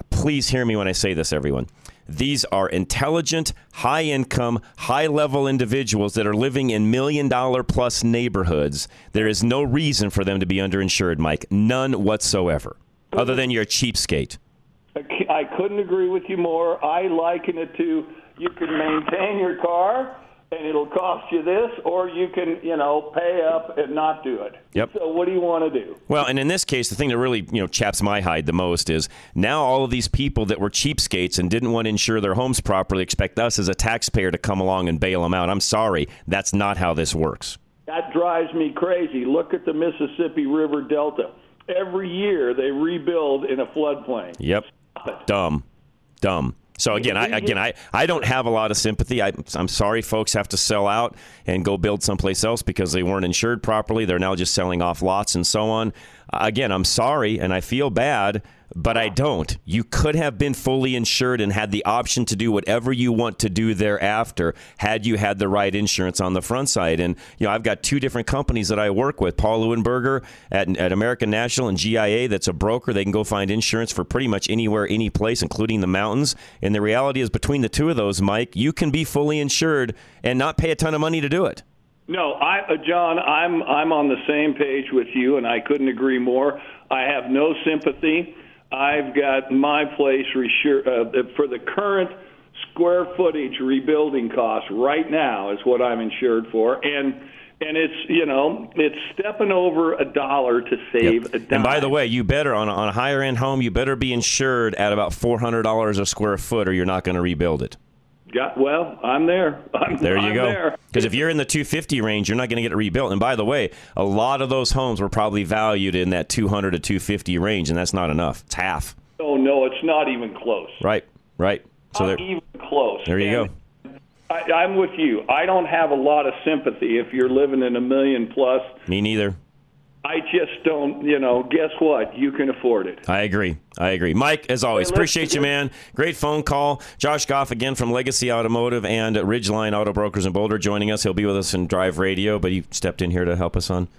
please hear me when I say this, everyone. These are intelligent, high income, high level individuals that are living in million dollar plus neighborhoods. There is no reason for them to be underinsured, Mike. None whatsoever, other than you're a cheapskate. I couldn't agree with you more. I liken it to you can maintain your car and it'll cost you this, or you can, you know, pay up and not do it. Yep. So what do you want to do? Well, and in this case, the thing that really you know chaps my hide the most is now all of these people that were cheapskates and didn't want to insure their homes properly expect us as a taxpayer to come along and bail them out. I'm sorry, that's not how this works. That drives me crazy. Look at the Mississippi River Delta. Every year they rebuild in a floodplain. Yep, dumb, dumb. So again, I again I, I don't have a lot of sympathy. I, I'm sorry, folks have to sell out and go build someplace else because they weren't insured properly. They're now just selling off lots and so on. Again, I'm sorry and I feel bad but I don't. You could have been fully insured and had the option to do whatever you want to do thereafter had you had the right insurance on the front side. And, you know, I've got two different companies that I work with Paul Leuenberger at, at American National and GIA, that's a broker. They can go find insurance for pretty much anywhere, any place, including the mountains. And the reality is, between the two of those, Mike, you can be fully insured and not pay a ton of money to do it. No, I, uh, John, I'm I'm on the same page with you, and I couldn't agree more. I have no sympathy I've got my place resure, uh, for the current square footage rebuilding cost right now is what I'm insured for, and and it's you know it's stepping over a dollar to save yep. a dime. And by the way, you better on a, on a higher end home, you better be insured at about four hundred dollars a square foot, or you're not going to rebuild it. Got well. I'm there. I'm, there you I'm go. Because if you're in the 250 range, you're not going to get it rebuilt. And by the way, a lot of those homes were probably valued in that 200 to 250 range, and that's not enough. It's half. Oh no, it's not even close. Right. Right. So not even close. There you and go. I, I'm with you. I don't have a lot of sympathy if you're living in a million plus. Me neither. I just don't, you know, guess what? You can afford it. I agree. I agree. Mike, as always, appreciate you, man. Great phone call. Josh Goff again from Legacy Automotive and Ridgeline Auto Brokers in Boulder joining us. He'll be with us in Drive Radio, but he stepped in here to help us on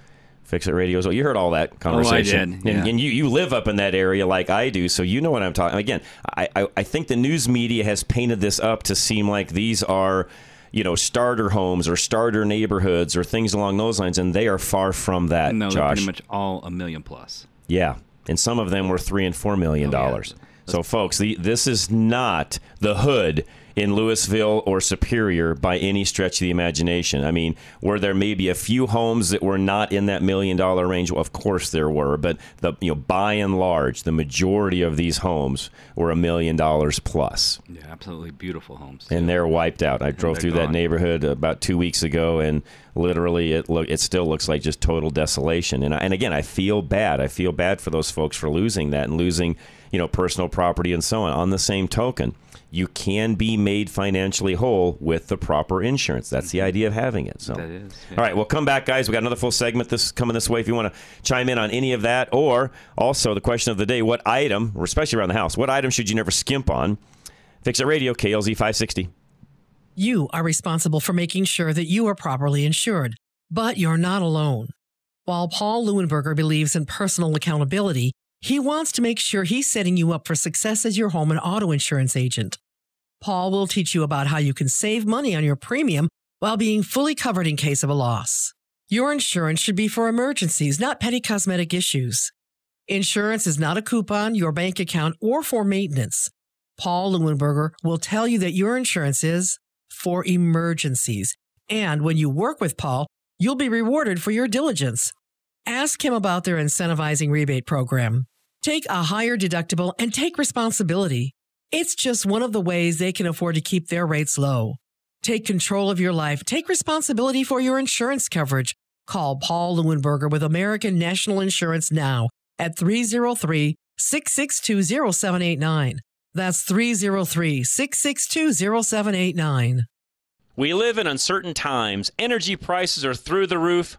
Fix It Radio. So you heard all that conversation. Oh, I did. Yeah. And, and, you, you live up in that area like I do, so you know what I'm talking Again, I, I, I think the news media has painted this up to seem like these are – you know starter homes or starter neighborhoods or things along those lines, and they are far from that. No, Josh. they're pretty much all a million plus. Yeah, and some of them were three and four million dollars. Oh, yeah. So, folks, the, this is not the hood in Louisville or Superior by any stretch of the imagination. I mean, were there maybe a few homes that were not in that million dollar range? Well, of course there were, but the you know by and large, the majority of these homes were a million dollars plus. Yeah, absolutely beautiful homes. And they're wiped out. I drove through gone. that neighborhood about two weeks ago, and literally it look it still looks like just total desolation. And I, and again, I feel bad. I feel bad for those folks for losing that and losing you know personal property and so on. On the same token you can be made financially whole with the proper insurance. That's the mm-hmm. idea of having it. So, that is, yeah. all right, well, come back, guys. We got another full segment this coming this way. If you want to chime in on any of that, or also the question of the day: What item, especially around the house, what item should you never skimp on? Fix It Radio, KLZ 560. You are responsible for making sure that you are properly insured, but you're not alone. While Paul Leuenberger believes in personal accountability, he wants to make sure he's setting you up for success as your home and auto insurance agent. Paul will teach you about how you can save money on your premium while being fully covered in case of a loss. Your insurance should be for emergencies, not petty cosmetic issues. Insurance is not a coupon, your bank account, or for maintenance. Paul Leuenberger will tell you that your insurance is for emergencies. And when you work with Paul, you'll be rewarded for your diligence. Ask him about their incentivizing rebate program. Take a higher deductible and take responsibility. It's just one of the ways they can afford to keep their rates low. Take control of your life. Take responsibility for your insurance coverage. Call Paul Leuenberger with American National Insurance now at 303 662 0789. That's 303 662 0789. We live in uncertain times. Energy prices are through the roof.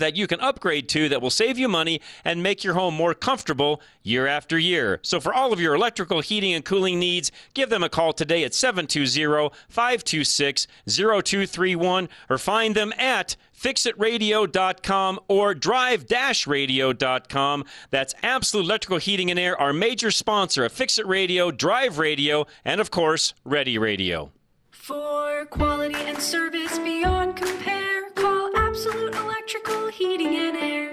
that you can upgrade to that will save you money and make your home more comfortable year after year. So for all of your electrical heating and cooling needs, give them a call today at 720-526-0231 or find them at fixitradio.com or drive-radio.com. That's Absolute Electrical Heating and Air, our major sponsor of Fix It Radio, Drive Radio, and of course, Ready Radio. For quality and service beyond compare, call Absolute Electrical Heating and Air.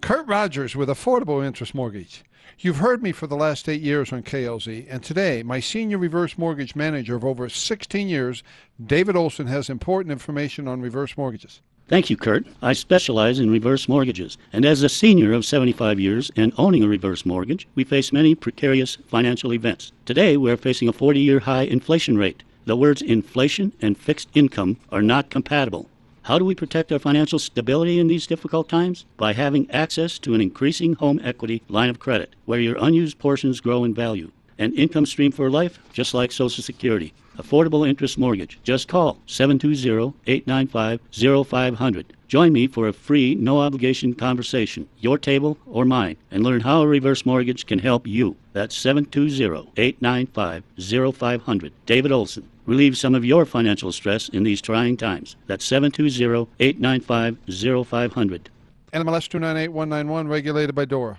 Kurt Rogers with Affordable Interest Mortgage. You've heard me for the last eight years on KLZ, and today, my senior reverse mortgage manager of over 16 years, David Olson, has important information on reverse mortgages. Thank you, Kurt. I specialize in reverse mortgages, and as a senior of 75 years and owning a reverse mortgage, we face many precarious financial events. Today, we're facing a 40 year high inflation rate. The words inflation and fixed income are not compatible. How do we protect our financial stability in these difficult times? By having access to an increasing home equity line of credit, where your unused portions grow in value. An income stream for life, just like Social Security. Affordable interest mortgage. Just call 720-895-0500. Join me for a free, no obligation conversation, your table or mine, and learn how a reverse mortgage can help you. That's 720-895-0500. David Olson. Relieve some of your financial stress in these trying times. That's 720-895-0500. NMLS 298191, regulated by DORA.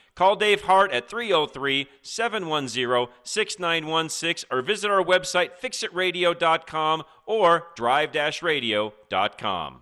Call Dave Hart at 303 710 6916 or visit our website fixitradio.com or drive radio.com.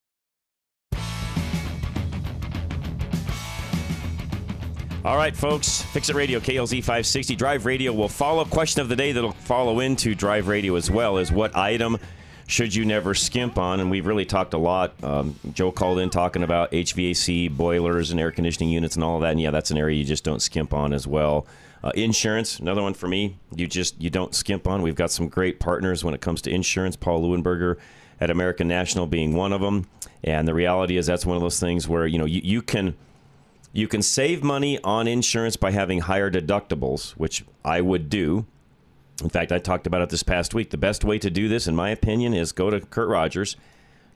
All right, folks. Fix It Radio, KLZ 560. Drive Radio will follow. Up question of the day that'll follow into Drive Radio as well is what item should you never skimp on? And we've really talked a lot. Um, Joe called in talking about HVAC, boilers, and air conditioning units and all that. And yeah, that's an area you just don't skimp on as well. Uh, insurance, another one for me. You just you don't skimp on. We've got some great partners when it comes to insurance. Paul Leuenberger at American National being one of them. And the reality is that's one of those things where you know you, you can you can save money on insurance by having higher deductibles, which I would do. In fact, I talked about it this past week. The best way to do this, in my opinion, is go to Kurt Rogers,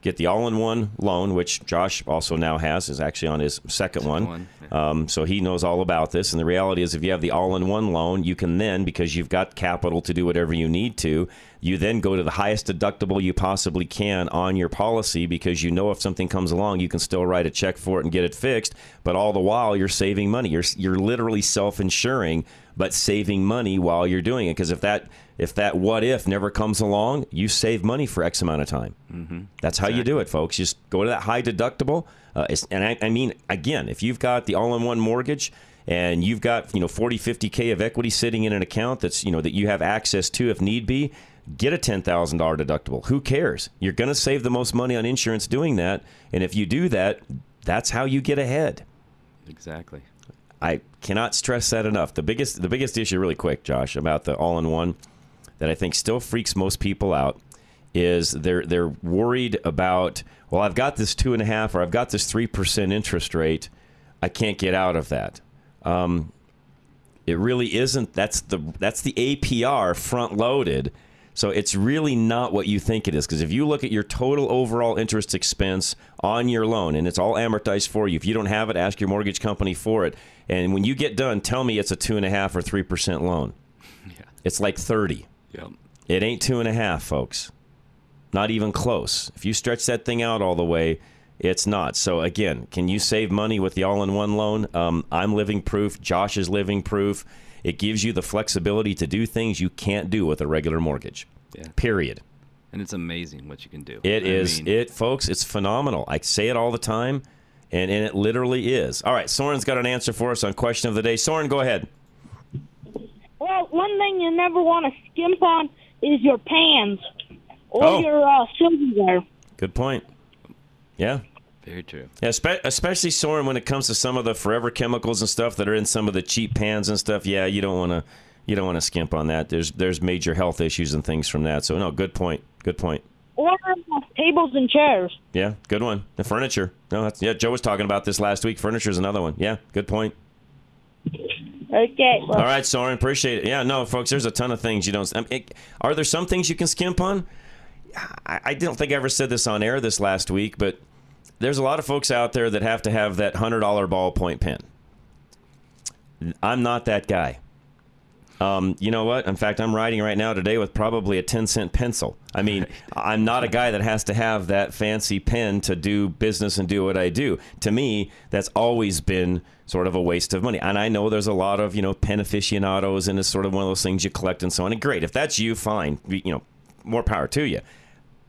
get the all-in-one loan, which Josh also now has, is actually on his second, one. one, Um, so he knows all about this. And the reality is, if you have the all-in-one loan, you can then, because you've got capital to do whatever you need to, you then go to the highest deductible you possibly can on your policy because you know if something comes along, you can still write a check for it and get it fixed. But all the while, you're saving money. You're you're literally self-insuring, but saving money while you're doing it. Because if that if that what if never comes along, you save money for X amount of time. Mm-hmm. That's how you do it, folks. Just go to that high deductible. Uh, it's- and I, I mean, again, if you've got the all-in-one mortgage and you've got you know 40, 50k of equity sitting in an account that's you know that you have access to if need be, get a ten thousand dollar deductible. Who cares? You're going to save the most money on insurance doing that, and if you do that, that's how you get ahead. Exactly. I cannot stress that enough. The biggest the biggest issue, really quick, Josh, about the all in one that I think still freaks most people out is they're they're worried about well, I've got this two and a half or I've got this three percent interest rate. I can't get out of that. Um, it really isn't. That's the that's the APR front loaded. So it's really not what you think it is. Because if you look at your total overall interest expense on your loan, and it's all amortized for you, if you don't have it, ask your mortgage company for it. And when you get done, tell me it's a two and a half or three percent loan. Yeah. It's like thirty. Yep. It ain't two and a half, folks. Not even close. If you stretch that thing out all the way, it's not. So again, can you save money with the all-in-one loan? Um, I'm living proof. Josh is living proof. It gives you the flexibility to do things you can't do with a regular mortgage. Yeah. Period. And it's amazing what you can do. It I is mean, it, folks. It's phenomenal. I say it all the time, and, and it literally is. All right, Soren's got an answer for us on question of the day. Soren, go ahead. Well, one thing you never want to skimp on is your pans or Oh. your uh, silverware. Good point. Yeah. Very true. Yeah, spe- especially Soren when it comes to some of the forever chemicals and stuff that are in some of the cheap pans and stuff. Yeah, you don't want to you don't want to skimp on that. There's there's major health issues and things from that. So no, good point. Good point. Or uh, tables and chairs. Yeah, good one. The furniture. No, that's yeah. Joe was talking about this last week. Furniture is another one. Yeah, good point. Okay. Well, All right, Soren, appreciate it. Yeah, no, folks, there's a ton of things you don't. I mean, it- are there some things you can skimp on? I, I don't think I ever said this on air this last week, but there's a lot of folks out there that have to have that hundred dollar ballpoint pen. I'm not that guy. Um, you know what? In fact, I'm writing right now today with probably a 10 cent pencil. I mean, I'm not a guy that has to have that fancy pen to do business and do what I do. To me, that's always been sort of a waste of money. And I know there's a lot of, you know, pen aficionados and it's sort of one of those things you collect and so on. And great. If that's you, fine. You know, more power to you.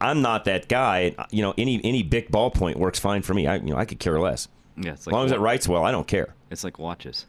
I'm not that guy. You know, any any big ballpoint works fine for me. I you know, I could care less. Yeah, it's As long as it writes well, I don't care. It's like watches.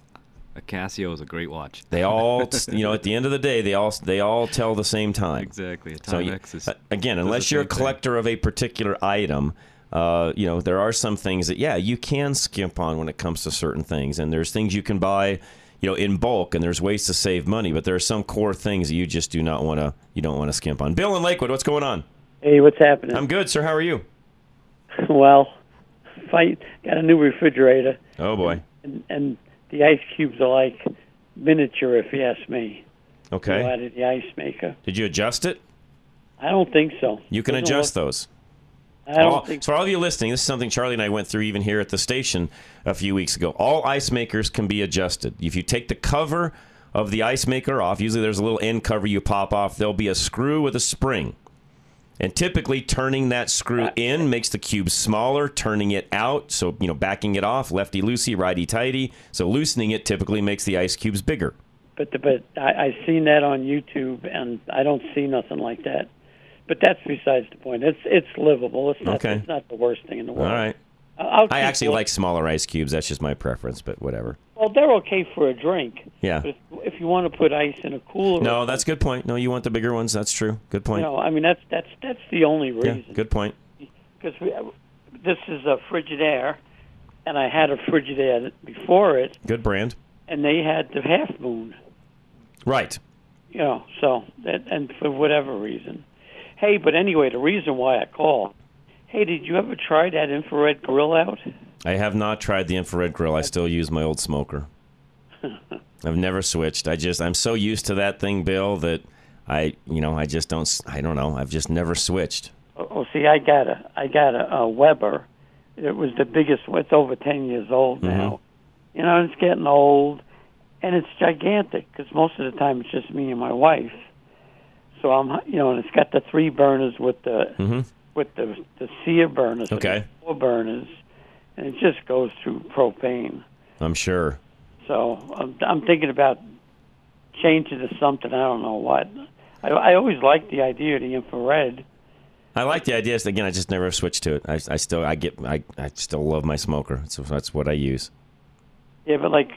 A Casio is a great watch. They all, you know, at the end of the day, they all they all tell the same time. Exactly. A So you- is- again, unless you're a same thing. collector of a particular item, uh, you know, there are some things that yeah you can skimp on when it comes to certain things, and there's things you can buy, you know, in bulk, and there's ways to save money, but there are some core things that you just do not want to you don't want to skimp on. Bill in Lakewood, what's going on? Hey, what's happening? I'm good, sir. How are you? Well, if I got a new refrigerator, Oh boy. and, and the ice cubes are like miniature, if you ask me. Okay. Out of the ice maker. Did you adjust it? I don't think so. You can Doesn't adjust look- those. I don't All- think so for all of you listening, this is something Charlie and I went through even here at the station a few weeks ago. All ice makers can be adjusted. If you take the cover of the ice maker off, usually there's a little end cover you pop off. There'll be a screw with a spring. And typically turning that screw in makes the cube smaller, turning it out, so you know, backing it off, lefty loosey, righty tighty. So loosening it typically makes the ice cubes bigger. But but I, I seen that on YouTube, and I don't see nothing like that. But that's besides the point. It's it's livable. It's not Okay. it's not the worst thing in the world. All right. I'll I actually look- like smaller ice cubes. That's just my preference, but whatever. Well, they're okay for a drink. Yeah. But if, if you want to put ice in a cooler, No, that's a good point. No, you want the bigger ones. That's true. Good point. Know, I mean that's that's that's the only reason. yeah, good point. because we this is a Frigidaire, and I had a Frigidaire before it, Good brand. and they had the Half Moon. Right. You know, so that and for whatever reason. Hey, but anyway, the reason why I called. Hey, did you ever try that infrared grill out? I have not tried the infrared grill. I still use my old smoker. I've never switched. I just I'm so used to that thing, Bill, that I you know I just don't I don't know. I've just never switched. Oh, see, I got a I got a, a Weber. It was the biggest. It's over ten years old now. You know, it's getting old, and it's gigantic because most of the time it's just me and my wife. So I'm, you know, and it's got the three burners with the Mm-hmm. with the the sear burners. Okay. Four burners, and it just goes through propane. I'm sure. So I'm, I'm thinking about changing to something. I don't know what. I, I always liked the idea of the infrared. I like the idea. Again, I just never switched to it. I, I still I get I, I still love my smoker. So that's what I use. Yeah, but like,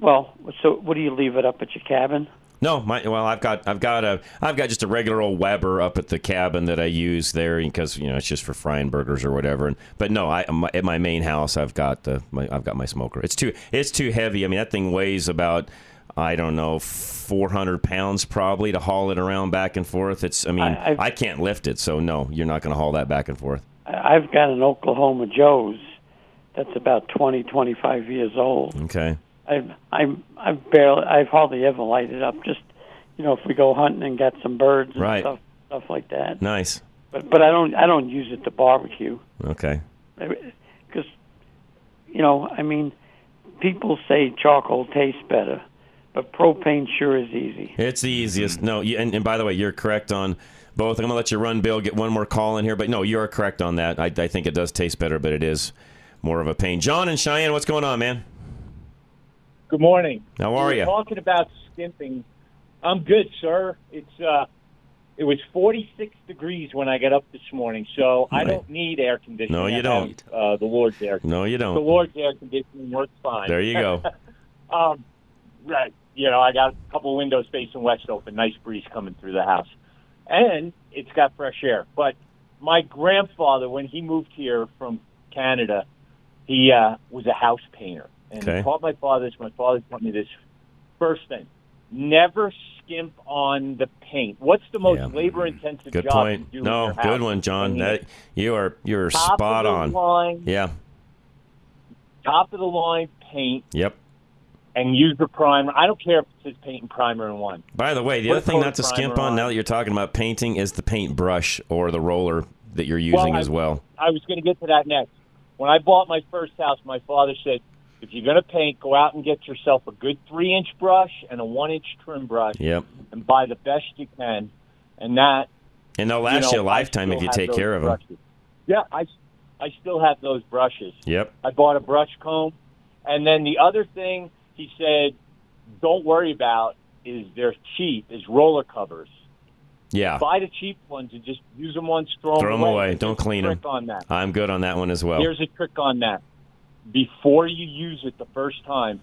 well, so what do you leave it up at your cabin? No, my well, I've got I've got a I've got just a regular old Weber up at the cabin that I use there because you know it's just for frying burgers or whatever. And, but no, I my, at my main house I've got the my, I've got my smoker. It's too it's too heavy. I mean that thing weighs about I don't know 400 pounds probably to haul it around back and forth. It's I mean I- I've- can't lift it, so no, you're not going to haul that back and forth. I- I've got an Oklahoma Joe's that's about twenty, twenty-five years old. Okay. I've I'm I've barely I've hardly ever lighted up. Just you know, if we go hunting and got some birds and Right. stuff stuff like that. Nice. But but I don't I don't use it to barbecue Okay. because you know I mean people say charcoal tastes better, but propane sure is easy. It's the easiest. No, you, and, and by the way, you're correct on both. I'm gonna let you run, Bill. Get one more call in here, but no, you are correct on that. I, I think it does taste better, but it is more of a pain. John and Cheyenne, what's going on, man? Good morning. How are you? Talking about skimping. I'm good, sir. It's uh, it was 46 degrees when I got up this morning, so I don't need air conditioning. No, you I don't. have, uh, the Lord's air. No, you don't. The Lord's air conditioning works fine. There you go. um, right. You know, I got a couple windows facing west open, nice breeze coming through the house, and it's got fresh air. But my grandfather, when he moved here from Canada, he uh, was a house painter, and Okay. taught my father this. My father taught me this. First thing, never skimp on the paint. What's the most labor-intensive Good job point. to do? No, good one, John. That you are you're Top spot of the on. line, Yeah. top of the line paint, Yep. and use the primer. I don't care if it says paint and primer in one. By the way, the Put other thing not to skimp on, on. now that you're talking about painting is the paint brush or the roller that you're using Well, I- as well. I was going to get to that next. When I bought my first house, my father said, if you're going to paint, go out and get yourself a good three inch brush and a one inch trim brush Yep. and buy the best you can. And that. And they'll last you, you know, a I lifetime if you take care of them. brushes. Yeah, I, I still have those brushes. Yep. I bought a brush comb. And then the other thing he said, don't worry about is they're cheap, is roller covers. Yeah. Buy the cheap ones and just use them once, throw, Throw them them away. Don't there's a clean them. on that. I'm good on that one as well. Here's a trick on that. Before you use it the first time,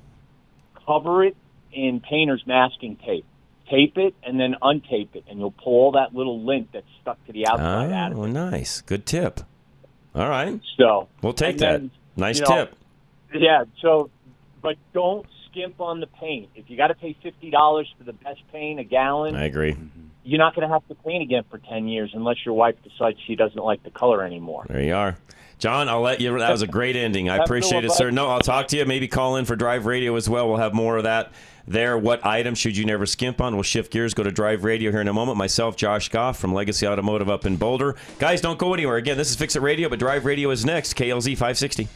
cover it in painter's masking tape. Tape it and then untape it, and you'll pull all that little lint that's stuck to the outside out of oh, it. Oh, nice. Good tip. All right. So We'll take that. then, nice you know, tip. Yeah. So, but don't skimp on the paint. If you got to pay fifty dollars for the best paint, a gallon, I agree. You're not going to have to clean again for ten years unless your wife decides she doesn't like the color anymore. There you are. John, I'll let you. That was a great ending. I Have a good appreciate it, sir. No, I'll talk to you. Maybe call in for Drive Radio as well. We'll have more of that there. What item should you never skimp on? We'll shift gears, go to Drive Radio here in a moment. Myself, Josh Goff from Legacy Automotive up in Boulder. Guys, don't go anywhere. Again, this is Fix It Radio, but Drive Radio is next. KLZ 560.